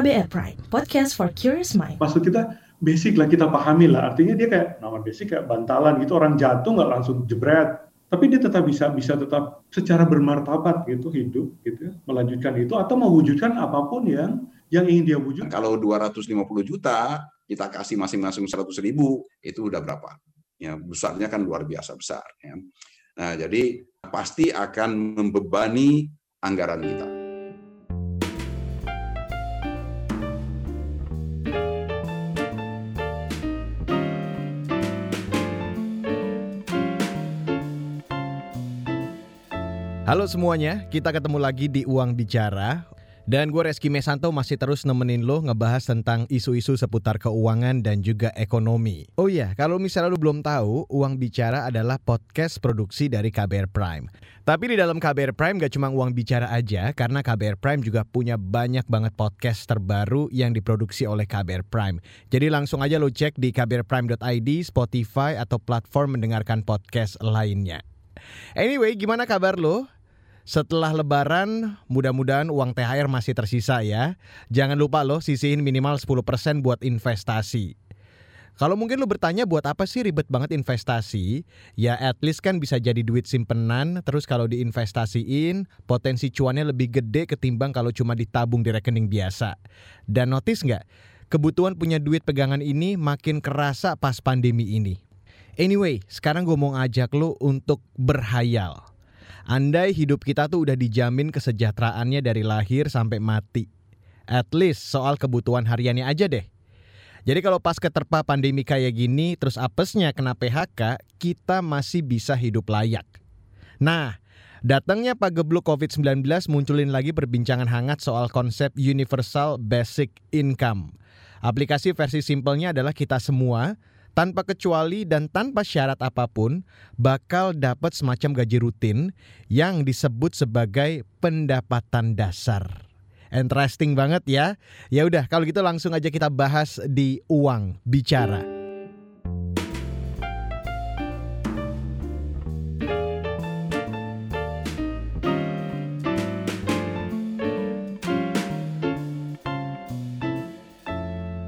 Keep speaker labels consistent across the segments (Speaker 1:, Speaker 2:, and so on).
Speaker 1: KBR Prime, podcast for curious mind.
Speaker 2: Maksud kita basic lah kita pahami lah. Artinya dia kayak nama basic kayak bantalan gitu orang jatuh nggak langsung jebret. Tapi dia tetap bisa bisa tetap secara bermartabat gitu hidup gitu ya, melanjutkan itu atau mewujudkan apa pun yang yang ingin dia wujudkan.
Speaker 3: Kalau 250 juta kita kasih masing-masing 100 ribu itu udah berapa? Ya besarnya kan luar biasa besar. Ya. Nah jadi pasti akan membebani anggaran kita.
Speaker 4: Halo semuanya, kita ketemu lagi di Uang Bicara. Dan gue Reski Mesanto masih terus nemenin lo ngebahas tentang isu-isu seputar keuangan dan juga ekonomi. Oh iya, kalau misalnya lo belum tahu, Uang Bicara adalah podcast produksi dari KBR Prime. Tapi di dalam KBR Prime gak cuma Uang Bicara aja, karena KBR Prime juga punya banyak banget podcast terbaru yang diproduksi oleh KBR Prime. Jadi langsung aja lo cek di kbrprime.id, Spotify, atau platform mendengarkan podcast lainnya. Anyway, gimana kabar lo? Setelah lebaran, mudah-mudahan uang THR masih tersisa ya. Jangan lupa loh sisihin minimal 10% buat investasi. Kalau mungkin lu bertanya buat apa sih ribet banget investasi? Ya at least kan bisa jadi duit simpenan, terus kalau diinvestasiin, potensi cuannya lebih gede ketimbang kalau cuma ditabung di rekening biasa. Dan notice nggak? Kebutuhan punya duit pegangan ini makin kerasa pas pandemi ini. Anyway, sekarang gue mau ngajak lu untuk berhayal. Andai hidup kita tuh udah dijamin kesejahteraannya dari lahir sampai mati. At least soal kebutuhan hariannya aja deh. Jadi kalau pas keterpa pandemi kayak gini terus apesnya kena PHK, kita masih bisa hidup layak. Nah, datangnya Pak Gebluk COVID-19 munculin lagi perbincangan hangat soal konsep Universal Basic Income. Aplikasi versi simpelnya adalah kita semua tanpa kecuali dan tanpa syarat apa pun bakal dapat semacam gaji rutin yang disebut sebagai pendapatan dasar. Interesting banget ya. Ya udah kalau gitu langsung aja kita bahas di uang bicara.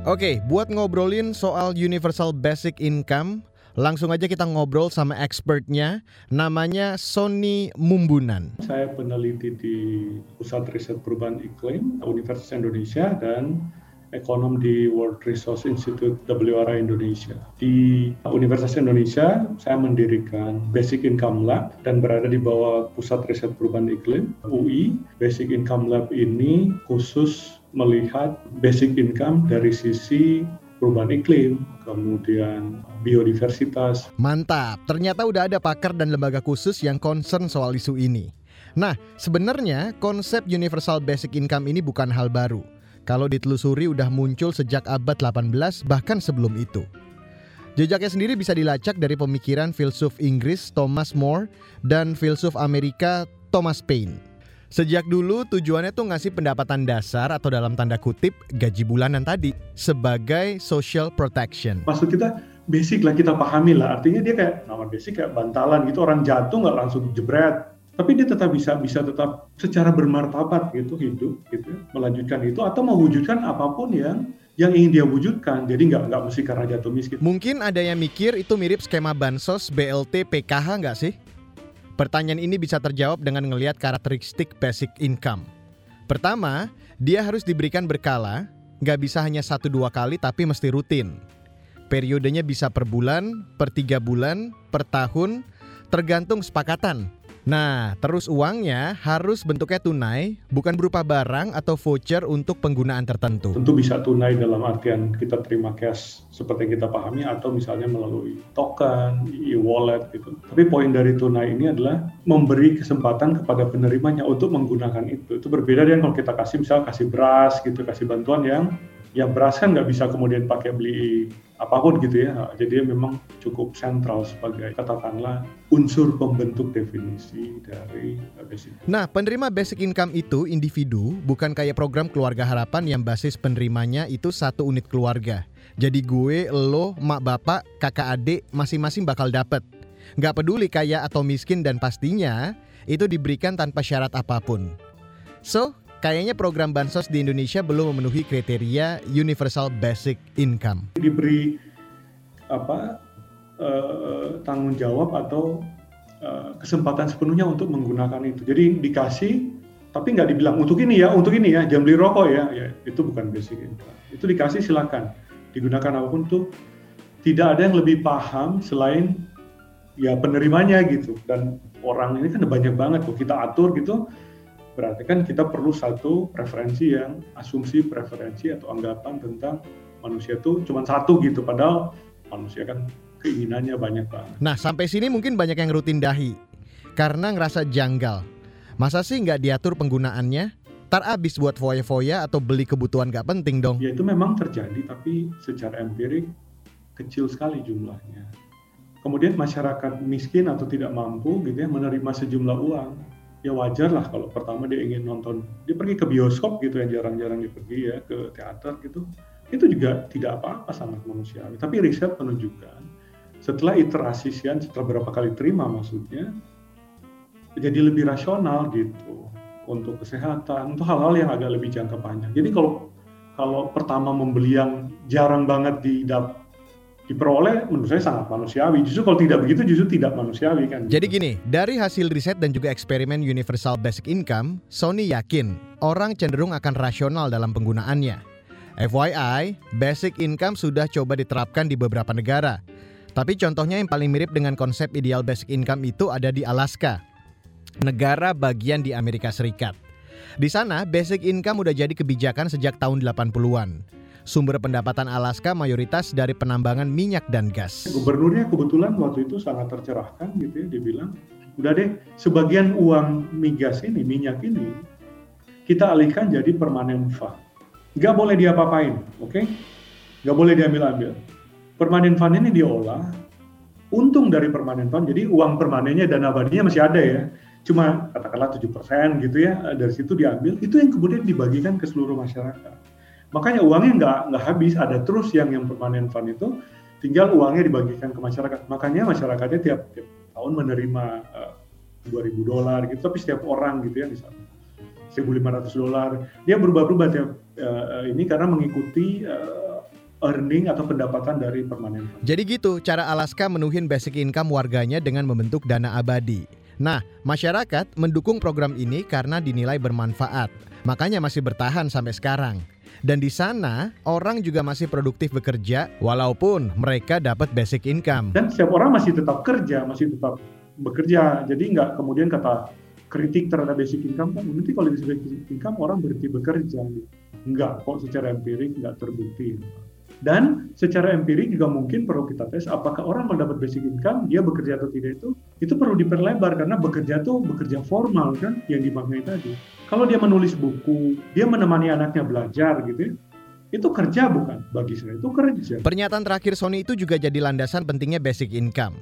Speaker 4: Oke, buat ngobrolin soal Universal Basic Income, langsung aja kita ngobrol sama expertnya, namanya Sony Mumbunan.
Speaker 2: Saya peneliti di Pusat Riset Perubahan Iklim Universitas Indonesia dan ekonom di World Resource Institute WRA Indonesia. Di Universitas Indonesia, saya mendirikan Basic Income Lab dan berada di bawah Pusat Riset Perubahan Iklim UI. Basic Income Lab ini khusus melihat basic income dari sisi perubahan iklim, kemudian biodiversitas.
Speaker 4: Mantap, ternyata udah ada pakar dan lembaga khusus yang concern soal isu ini. Nah, sebenarnya konsep universal basic income ini bukan hal baru. Kalau ditelusuri udah muncul sejak abad 18 bahkan sebelum itu. Jejaknya sendiri bisa dilacak dari pemikiran filsuf Inggris Thomas More dan filsuf Amerika Thomas Paine. Sejak dulu tujuannya tuh ngasih pendapatan dasar atau dalam tanda kutip gaji bulanan tadi sebagai social protection.
Speaker 2: Maksud kita basic lah kita pahami lah. Artinya dia kayak nama basic kayak bantalan gitu orang jatuh nggak langsung jebret. Tapi dia tetap bisa bisa tetap secara bermartabat gitu hidup gitu ya, melanjutkan itu atau mewujudkan apa pun yang yang ingin dia wujudkan. Jadi nggak nggak mesti karena jatuh miskin.
Speaker 4: Mungkin ada yang mikir itu mirip skema bansos, BLT, PKH nggak sih? Pertanyaan ini bisa terjawab dengan melihat karakteristik basic income. Pertama, dia harus diberikan berkala, nggak bisa hanya satu dua kali tapi mesti rutin. Periodenya bisa per bulan, per tiga bulan, per tahun, tergantung sepakatan Nah, terus uangnya harus bentuknya tunai, bukan berupa barang atau voucher untuk penggunaan tertentu.
Speaker 2: Tentu bisa tunai dalam artian kita terima cash seperti yang kita pahami atau misalnya melalui token, e-wallet gitu. Tapi poin dari tunai ini adalah memberi kesempatan kepada penerimanya untuk menggunakan itu. Itu berbeda dengan kalau kita kasih misal kasih beras gitu, kasih bantuan yang yang beras kan nggak bisa kemudian pakai beli apa pun gitu ya. Jadi memang cukup sentral sebagai katakanlah unsur pembentuk definisi dari basic.
Speaker 4: Nah, penerima basic income itu individu, bukan kayak program keluarga harapan yang basis penerimanya itu satu unit keluarga. Jadi gue, lo, mak bapak, kakak adik masing-masing bakal dapet. Nggak peduli kaya atau miskin dan pastinya itu diberikan tanpa syarat apa pun. So, kayaknya program bansos di Indonesia belum memenuhi kriteria universal basic income.
Speaker 2: Diberi apa uh, tanggung jawab atau uh, kesempatan sepenuhnya untuk menggunakan itu. Jadi dikasih tapi nggak dibilang untuk ini ya, untuk ini ya, jam beli rokok ya, ya itu bukan basic income. Itu dikasih silakan digunakan apa pun tuh tidak ada yang lebih paham selain ya penerimanya gitu dan orang ini kan banyak banget tuh kita atur gitu berarti kan kita perlu satu preferensi yang asumsi preferensi atau anggapan tentang manusia tuh cuma satu gitu padahal manusia kan keinginannya banyak banget.
Speaker 4: Nah sampai sini mungkin banyak yang rutin dahi karena ngerasa janggal. Masa sih nggak diatur penggunaannya? Tar abis buat foya-foya atau beli kebutuhan nggak penting dong.
Speaker 2: Ya itu memang terjadi tapi secara empirik kecil sekali jumlahnya. Kemudian masyarakat miskin atau tidak mampu gitu ya menerima sejumlah uang. Ya wajar lah kalau pertama dia ingin nonton, dia pergi ke bioskop gitu yang jarang-jarang dia pergi ya ke teater gitu. Itu juga tidak apa-apa sangat manusiawi. Tapi riset menunjukkan setelah iterasi sekian, setelah berapa kali terima maksudnya, jadi lebih rasional gitu untuk kesehatan, untuk hal-hal yang agak lebih jangka panjang. Jadi kalau kalau pertama membeli yang jarang banget didap diperoleh menurut saya sangat manusiawi. Justru kalau tidak begitu justru tidak manusiawi kan.
Speaker 4: Jadi gini, dari hasil riset dan juga eksperimen Universal Basic Income, Sony yakin orang cenderung akan rasional dalam penggunaannya. FYI, basic income sudah coba diterapkan di beberapa negara. Tapi contohnya yang paling mirip dengan konsep ideal basic income itu ada di Alaska, negara bagian di Amerika Serikat. Di sana, basic income udah jadi kebijakan sejak tahun 80-an. Sumber pendapatan Alaska mayoritas dari penambangan minyak dan gas.
Speaker 2: Gubernurnya kebetulan waktu itu sangat tercerahkan gitu ya, dia bilang, udah deh sebagian uang migas ini, minyak ini, kita alihkan jadi permanen fund. Nggak boleh diapa-apain, oke? Okay? Nggak boleh diambil-ambil. Permanen fund ini diolah, untung dari permanen fund, jadi uang permanennya dan abadinya masih ada ya, cuma katakanlah 7% gitu ya, dari situ diambil, itu yang kemudian dibagikan ke seluruh masyarakat Makanya uangnya nggak nggak habis, ada terus yang yang permanen fund itu, tinggal uangnya dibagikan ke masyarakat. Makanya masyarakatnya tiap, tiap tahun menerima uh, 2.000 dolar gitu, tapi setiap orang gitu ya misalnya 1.500 dolar. Dia berubah-ubah tiap uh, ini karena mengikuti uh, earning atau pendapatan dari permanen.
Speaker 4: Jadi gitu cara Alaska menuhin basic income warganya dengan membentuk dana abadi. Nah, masyarakat mendukung program ini karena dinilai bermanfaat. Makanya masih bertahan sampai sekarang. Dan di sana orang juga masih produktif bekerja walaupun mereka dapat basic income.
Speaker 2: Dan setiap orang masih tetap kerja, masih tetap bekerja. Jadi nggak kemudian kata kritik terhadap basic income kan nanti kalau basic income orang berhenti bekerja. Enggak, kok secara empirik nggak terbukti. Dan secara empirik juga mungkin perlu kita tes apakah orang mendapat basic income, dia bekerja atau tidak itu, itu perlu diperlebar karena bekerja itu bekerja formal kan yang dimaknai tadi. Kalau dia menulis buku, dia menemani anaknya belajar gitu ya, itu kerja bukan bagi saya itu kerja.
Speaker 4: Pernyataan terakhir Sony itu juga jadi landasan pentingnya basic income.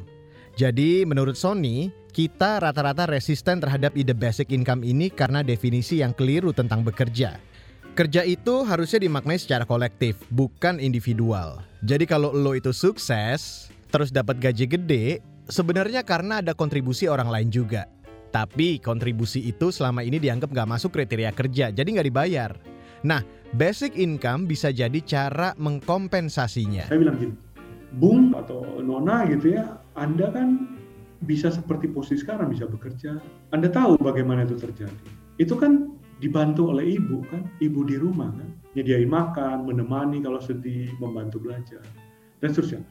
Speaker 4: Jadi menurut Sony, kita rata-rata resisten terhadap ide basic income ini karena definisi yang keliru tentang bekerja. Kerja itu harusnya dimaknai secara kolektif, bukan individual. Jadi kalau lo itu sukses, terus dapat gaji gede, sebenarnya karena ada kontribusi orang lain juga. Tapi kontribusi itu selama ini dianggap nggak masuk kriteria kerja, jadi nggak dibayar. Nah, basic income bisa jadi cara mengkompensasinya.
Speaker 2: Saya bilang gini, Bung atau Nona gitu ya, Anda kan bisa seperti posisi sekarang, bisa bekerja. Anda tahu bagaimana itu terjadi. Itu kan dibantu oleh ibu kan, ibu di rumah kan, nyediain makan, menemani kalau sedih, membantu belajar, dan seterusnya.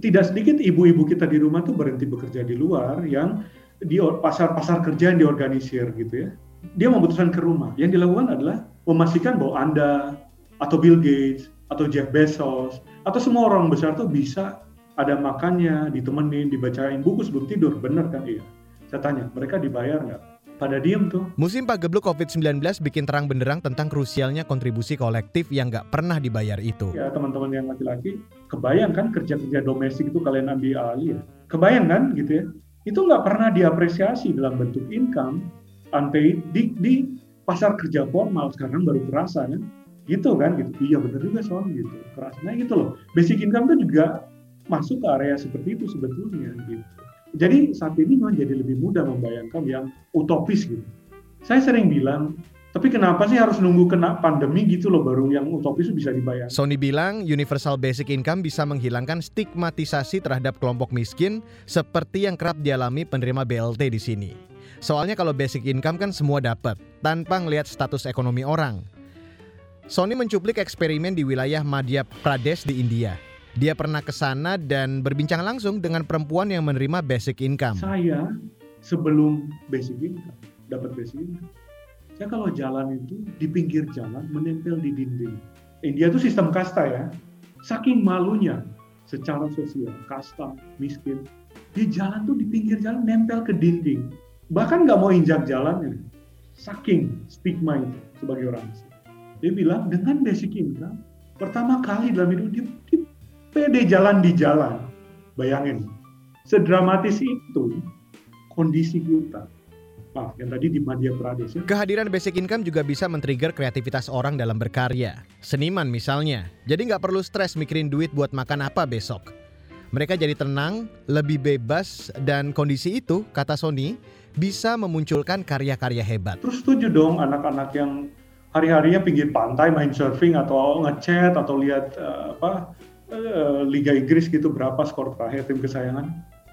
Speaker 2: Tidak sedikit ibu-ibu kita di rumah tuh berhenti bekerja di luar yang di pasar-pasar kerja yang diorganisir gitu ya. Dia memutuskan ke rumah. Yang dilakukan adalah memastikan bahwa Anda atau Bill Gates atau Jeff Bezos atau semua orang besar tuh bisa ada makannya, ditemenin, dibacain buku sebelum tidur. Benar kan? Iya. Saya tanya, mereka dibayar nggak? Pada diem tuh.
Speaker 4: Musim pagebluk COVID-19 bikin terang benderang tentang krusialnya kontribusi kolektif yang nggak pernah dibayar itu.
Speaker 2: Ya teman-teman yang laki-laki, kebayang kan kerja-kerja domestik itu kalian ambil alih ya? Kebayang kan gitu ya? Itu nggak pernah diapresiasi dalam bentuk income, unpaid, di, di pasar kerja formal sekarang baru terasa kan? Gitu kan gitu. Iya bener juga soal gitu. Kerasa. Nah gitu loh. Basic income itu juga masuk ke area seperti itu sebetulnya gitu. Jadi saat ini memang jadi lebih mudah membayangkan yang utopis gitu. Saya sering bilang, Tapi kenapa sih harus nunggu kena pandemi gitu loh baru yang utopis bisa dibayar?
Speaker 4: Sony bilang universal basic income bisa menghilangkan stigmatisasi terhadap kelompok miskin seperti yang kerap dialami penerima BLT di sini. Soalnya kalau basic income kan semua dapat tanpa ngelihat status ekonomi orang. Sony mencuplik eksperimen di wilayah Madhya Pradesh di India. Dia pernah ke sana dan berbincang langsung dengan perempuan yang menerima basic income.
Speaker 2: Saya sebelum basic income, dapat basic income, saya kalau jalan itu di pinggir jalan menempel di dinding. India itu sistem kasta ya. Saking malunya secara sosial, kasta, miskin, di jalan tuh di pinggir jalan nempel ke dinding. Bahkan nggak mau injak jalannya. Saking stigma itu sebagai orang. Dia bilang dengan basic income, pertama kali dalam hidup dia, dia pede jalan di jalan. Bayangin, sedramatis itu kondisi kita. Maaf, yang tadi di Madhya Pradesh ya.
Speaker 4: Kehadiran basic income juga bisa men-trigger kreativitas orang dalam berkarya. Seniman misalnya. Jadi nggak perlu stres mikirin duit buat makan apa besok. Mereka jadi tenang, lebih bebas, dan kondisi itu, kata Sony, bisa memunculkan karya-karya hebat.
Speaker 2: Terus setuju dong anak-anak yang hari-harinya pinggir pantai main surfing atau ngechat atau lihat uh, apa uh, Liga Inggris gitu berapa skor terakhir tim kesayangan?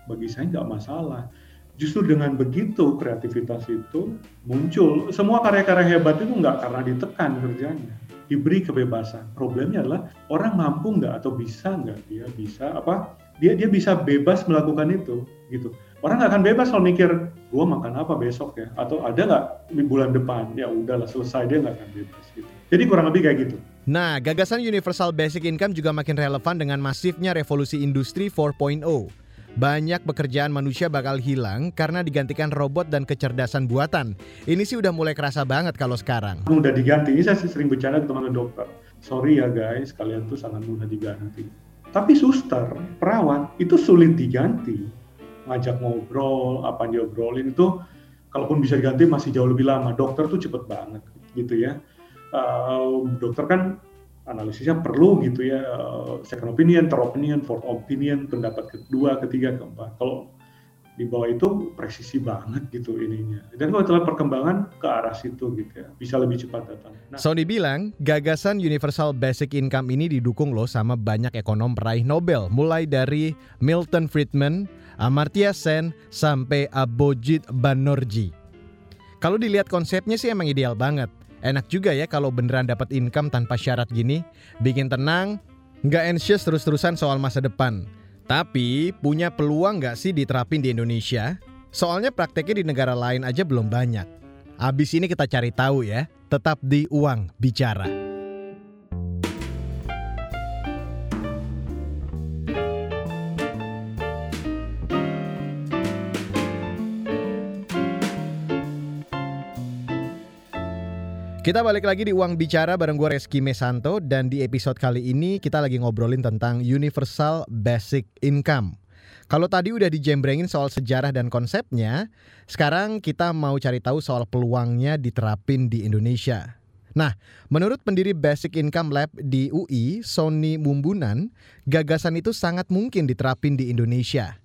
Speaker 2: Bagi saya nggak masalah. Justru dengan begitu kreativitas itu muncul. Semua karya-karya hebat itu nggak karena ditekan kerjanya. Diberi kebebasan. Problemnya adalah orang mampu nggak atau bisa nggak? Dia bisa apa? Dia dia bisa bebas melakukan itu gitu. Orang nggak akan bebas kalau mikir gue makan apa besok ya? Atau ada nggak di bulan depan? Ya udahlah selesai dia nggak akan bebas gitu. Jadi kurang lebih kayak gitu
Speaker 4: Nah, gagasan universal basic income juga makin relevan dengan masifnya revolusi industri 4.0. Banyak pekerjaan manusia bakal hilang karena digantikan robot dan kecerdasan buatan. Ini sih udah mulai kerasa banget kalau sekarang.
Speaker 2: mudah diganti ini saya sering bercanda ke teman dokter sorry ya guys kalian tuh sangat mudah diganti tapi suster perawat itu sulit diganti ngajak ngobrol apa diobrolin itu kalaupun bisa diganti masih jauh lebih lama dokter tuh cepet banget gitu ya Uh, dokter kan analisisnya perlu gitu ya uh, second opinion, third opinion, fourth opinion, pendapat kedua, ketiga, keempat. Kalau di bawah itu presisi banget gitu ininya. Dan kalau telah perkembangan ke arah situ gitu ya, bisa lebih cepat datang. Nah,
Speaker 4: Sony bilang, gagasan universal basic income ini didukung loh sama banyak ekonom peraih Nobel, mulai dari Milton Friedman, Amartya Sen, sampai Abhijit Banerjee. Kalau dilihat konsepnya sih emang ideal banget. Enak juga ya kalau beneran dapat income tanpa syarat gini, bikin tenang, nggak anxious terus-terusan soal masa depan. Tapi punya peluang nggak sih diterapin di Indonesia? Soalnya prakteknya di negara lain aja belum banyak. Abis ini kita cari tahu ya, tetap di Uang Bicara. Kita balik lagi di Uang Bicara bareng gue Reski Mesanto dan di episode kali ini kita lagi ngobrolin tentang Universal Basic Income. Kalau tadi udah dijembrengin soal sejarah dan konsepnya, sekarang kita mau cari tahu soal peluangnya diterapin di Indonesia. Nah, menurut pendiri Basic Income Lab di UI, Sony Mumbunan, gagasan itu sangat mungkin diterapin di Indonesia.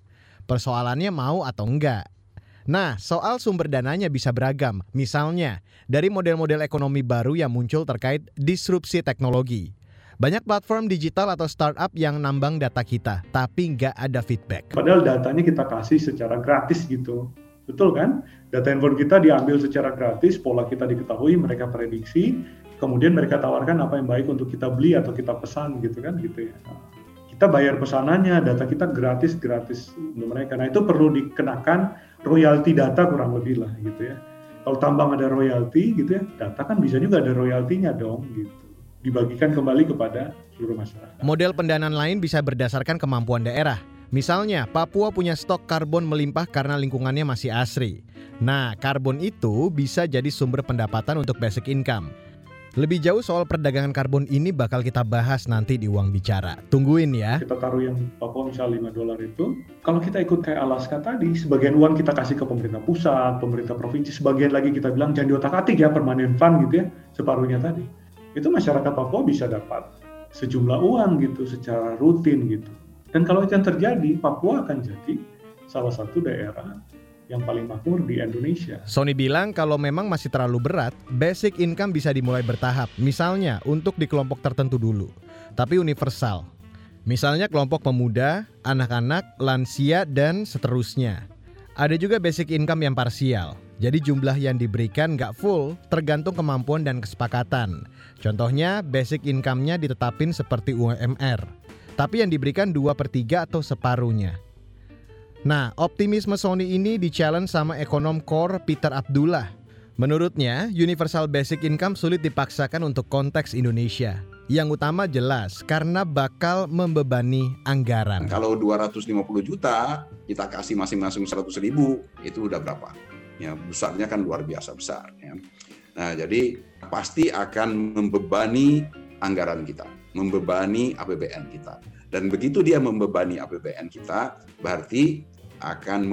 Speaker 4: Persoalannya mau atau enggak. Nah, soal sumber dananya bisa beragam. Misalnya, dari model-model ekonomi baru yang muncul terkait disrupsi teknologi. Banyak platform digital atau startup yang nambang data kita, tapi nggak ada feedback.
Speaker 2: Padahal datanya kita kasih secara gratis gitu. Betul kan? Data handphone kita diambil secara gratis, pola kita diketahui, mereka prediksi, kemudian mereka tawarkan apa yang baik untuk kita beli atau kita pesan gitu kan gitu ya. Kita bayar pesanannya, data kita gratis gratis untuk mereka. Nah itu perlu dikenakan royalti data kurang lebih lah gitu ya. Kalau tambang ada royalti gitu ya, data kan bisa juga ada royaltinya dong gitu. Dibagikan kembali kepada seluruh masyarakat.
Speaker 4: Model pendanaan lain bisa berdasarkan kemampuan daerah. Misalnya, Papua punya stok karbon melimpah karena lingkungannya masih asri. Nah, karbon itu bisa jadi sumber pendapatan untuk basic income. Lebih jauh soal perdagangan karbon ini bakal kita bahas nanti di Uang Bicara. Tungguin ya.
Speaker 2: Kita taruh yang Papua misalnya 5 dolar itu, kalau kita ikut kayak Alaska tadi, sebagian uang kita kasih ke pemerintah pusat, pemerintah provinsi, sebagian lagi kita bilang jangan diotak-atik ya, permanen fund gitu ya, separuhnya tadi. Itu masyarakat Papua bisa dapat sejumlah uang gitu secara rutin gitu. Dan kalau itu yang terjadi, Papua akan jadi salah satu daerah yang paling makmur di Indonesia.
Speaker 4: Sony bilang kalau memang masih terlalu berat, basic income bisa dimulai bertahap. Misalnya untuk di kelompok tertentu dulu, tapi universal. Misalnya kelompok pemuda, anak-anak, lansia, dan seterusnya. Ada juga basic income yang parsial. Jadi jumlah yang diberikan nggak full, tergantung kemampuan dan kesepakatan. Contohnya, basic income-nya ditetapin seperti UMR. Tapi yang diberikan 2 per 3 atau separuhnya. Nah, optimisme Sony ini di-challenge sama ekonom core Peter Abdullah. Menurutnya, universal basic income sulit dipaksakan untuk konteks Indonesia. Yang utama jelas karena bakal membebani anggaran.
Speaker 3: Kalau 250 juta kita kasih masing-masing 100 ribu itu udah berapa? Ya besarnya kan luar biasa besar. Ya. Nah jadi pasti akan membebani anggaran kita, membebani APBN kita. Dan begitu dia membebani APBN kita, berarti akan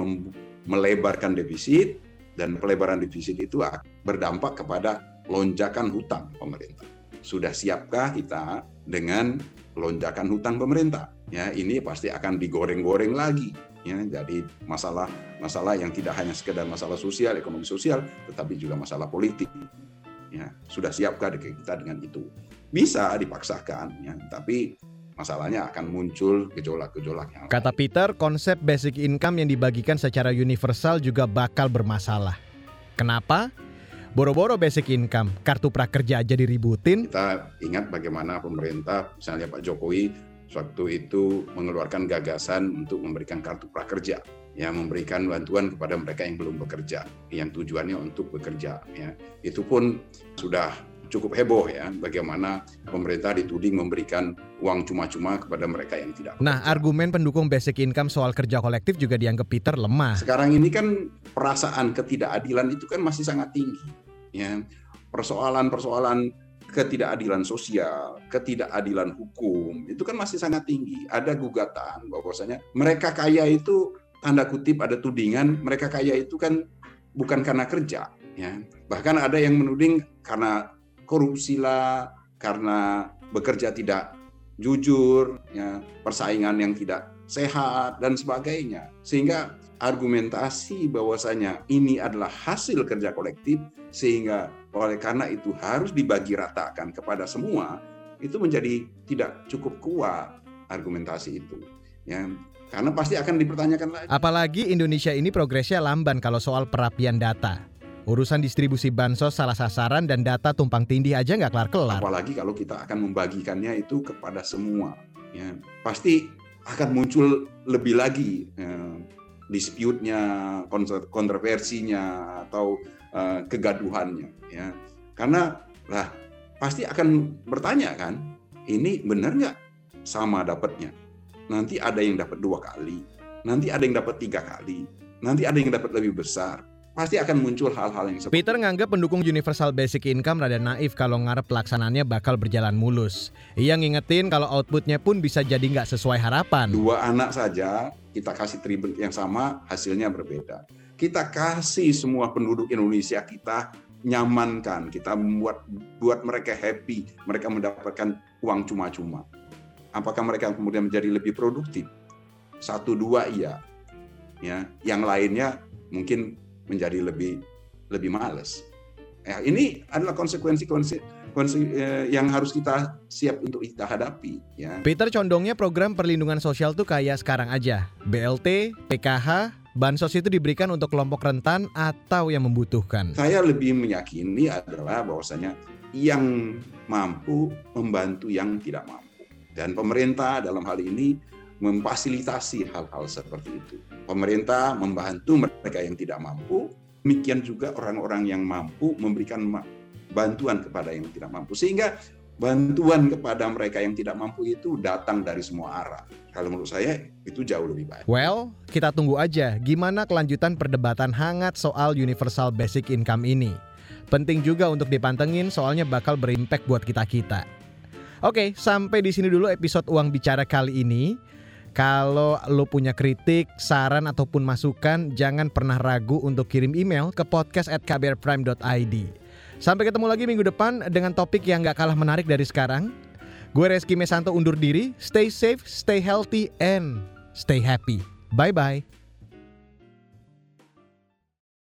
Speaker 3: melebarkan defisit dan pelebaran defisit itu berdampak kepada lonjakan hutang pemerintah sudah siapkah kita dengan lonjakan hutang pemerintah? Ya, ini pasti akan digoreng-goreng lagi. Ya, jadi masalah masalah yang tidak hanya sekedar masalah sosial, ekonomi sosial, tetapi juga masalah politik. Ya, sudah siapkah kita dengan itu? Bisa dipaksakan, ya, tapi masalahnya akan muncul gejolak-gejolak yang
Speaker 4: Kata lain. Peter, konsep basic income yang dibagikan secara universal juga bakal bermasalah. Kenapa? Boro-boro basic income, kartu prakerja aja diributin.
Speaker 3: Kita ingat bagaimana pemerintah, misalnya Pak Jokowi, waktu itu mengeluarkan gagasan untuk memberikan kartu prakerja, ya memberikan bantuan kepada mereka yang belum bekerja, yang tujuannya untuk bekerja. Ya, itu pun sudah cukup heboh ya bagaimana pemerintah dituding memberikan uang cuma-cuma kepada mereka yang tidak
Speaker 4: Nah, argumen pendukung basic income soal kerja kolektif juga dianggap Peter lemah.
Speaker 3: Sekarang ini kan perasaan ketidakadilan itu kan masih sangat tinggi ya persoalan-persoalan ketidakadilan sosial, ketidakadilan hukum itu kan masih sangat tinggi. Ada gugatan bahwasanya mereka kaya itu tanda kutip ada tudingan mereka kaya itu kan bukan karena kerja, ya. Bahkan ada yang menuding karena korupsi lah, karena bekerja tidak jujur, ya, persaingan yang tidak sehat dan sebagainya. Sehingga argumentasi bahwasanya ini adalah hasil kerja kolektif sehingga oleh karena itu harus dibagi ratakan kepada semua itu menjadi tidak cukup kuat argumentasi itu ya karena pasti akan dipertanyakan lagi.
Speaker 4: Apalagi Indonesia ini progresnya lamban kalau soal perapian data. Urusan distribusi bansos salah sasaran dan data tumpang tindih aja nggak kelar-kelar.
Speaker 3: Apalagi kalau kita akan membagikannya itu kepada semua. Ya, pasti akan muncul lebih lagi ya, dispute-nya, kontroversinya atau uh, kegaduhannya ya. Karena lah pasti akan bertanya kan, ini benar nggak sama dapatnya? Nanti ada yang dapat dua kali, nanti ada yang dapat tiga kali, nanti ada yang dapat lebih besar pasti akan muncul hal-hal yang seperti
Speaker 4: Peter nganggap pendukung universal basic income rada naif kalau ngarep pelaksanaannya bakal berjalan mulus. Ia ngingetin kalau outputnya pun bisa jadi nggak sesuai harapan.
Speaker 3: Dua anak saja kita kasih tribut yang sama hasilnya berbeda. Kita kasih semua penduduk Indonesia kita nyamankan, kita membuat buat mereka happy, mereka mendapatkan uang cuma-cuma. Apakah mereka kemudian menjadi lebih produktif? Satu dua iya, ya. Yang lainnya mungkin menjadi lebih lebih males. Ya, ini adalah konsekuensi eh, yang harus kita siap untuk kita hadapi. Ya.
Speaker 4: Peter condongnya program perlindungan sosial tuh kayak sekarang aja, BLT, PKH, bansos itu diberikan untuk kelompok rentan atau yang membutuhkan.
Speaker 3: Saya lebih meyakini adalah bahwasanya yang mampu membantu yang tidak mampu. Dan pemerintah dalam hal ini memfasilitasi hal-hal seperti itu. Pemerintah membantu mereka yang tidak mampu, demikian juga orang-orang yang mampu memberikan bantuan kepada yang tidak mampu. Sehingga bantuan kepada mereka yang tidak mampu itu datang dari semua arah. Kalau menurut saya itu jauh lebih baik.
Speaker 4: Well, kita tunggu aja gimana kelanjutan perdebatan hangat soal universal basic income ini. Penting juga untuk dipantengin soalnya bakal berimpact buat kita-kita. Oke, sampai di sini dulu episode Uang Bicara kali ini. Kalau lo punya kritik, saran ataupun masukan, jangan pernah ragu untuk kirim email ke podcast@kbrprime.id. Sampai ketemu lagi minggu depan dengan topik yang gak kalah menarik dari sekarang. Gue Reski Mesanto undur diri. Stay safe, stay healthy, and stay happy. Bye-bye.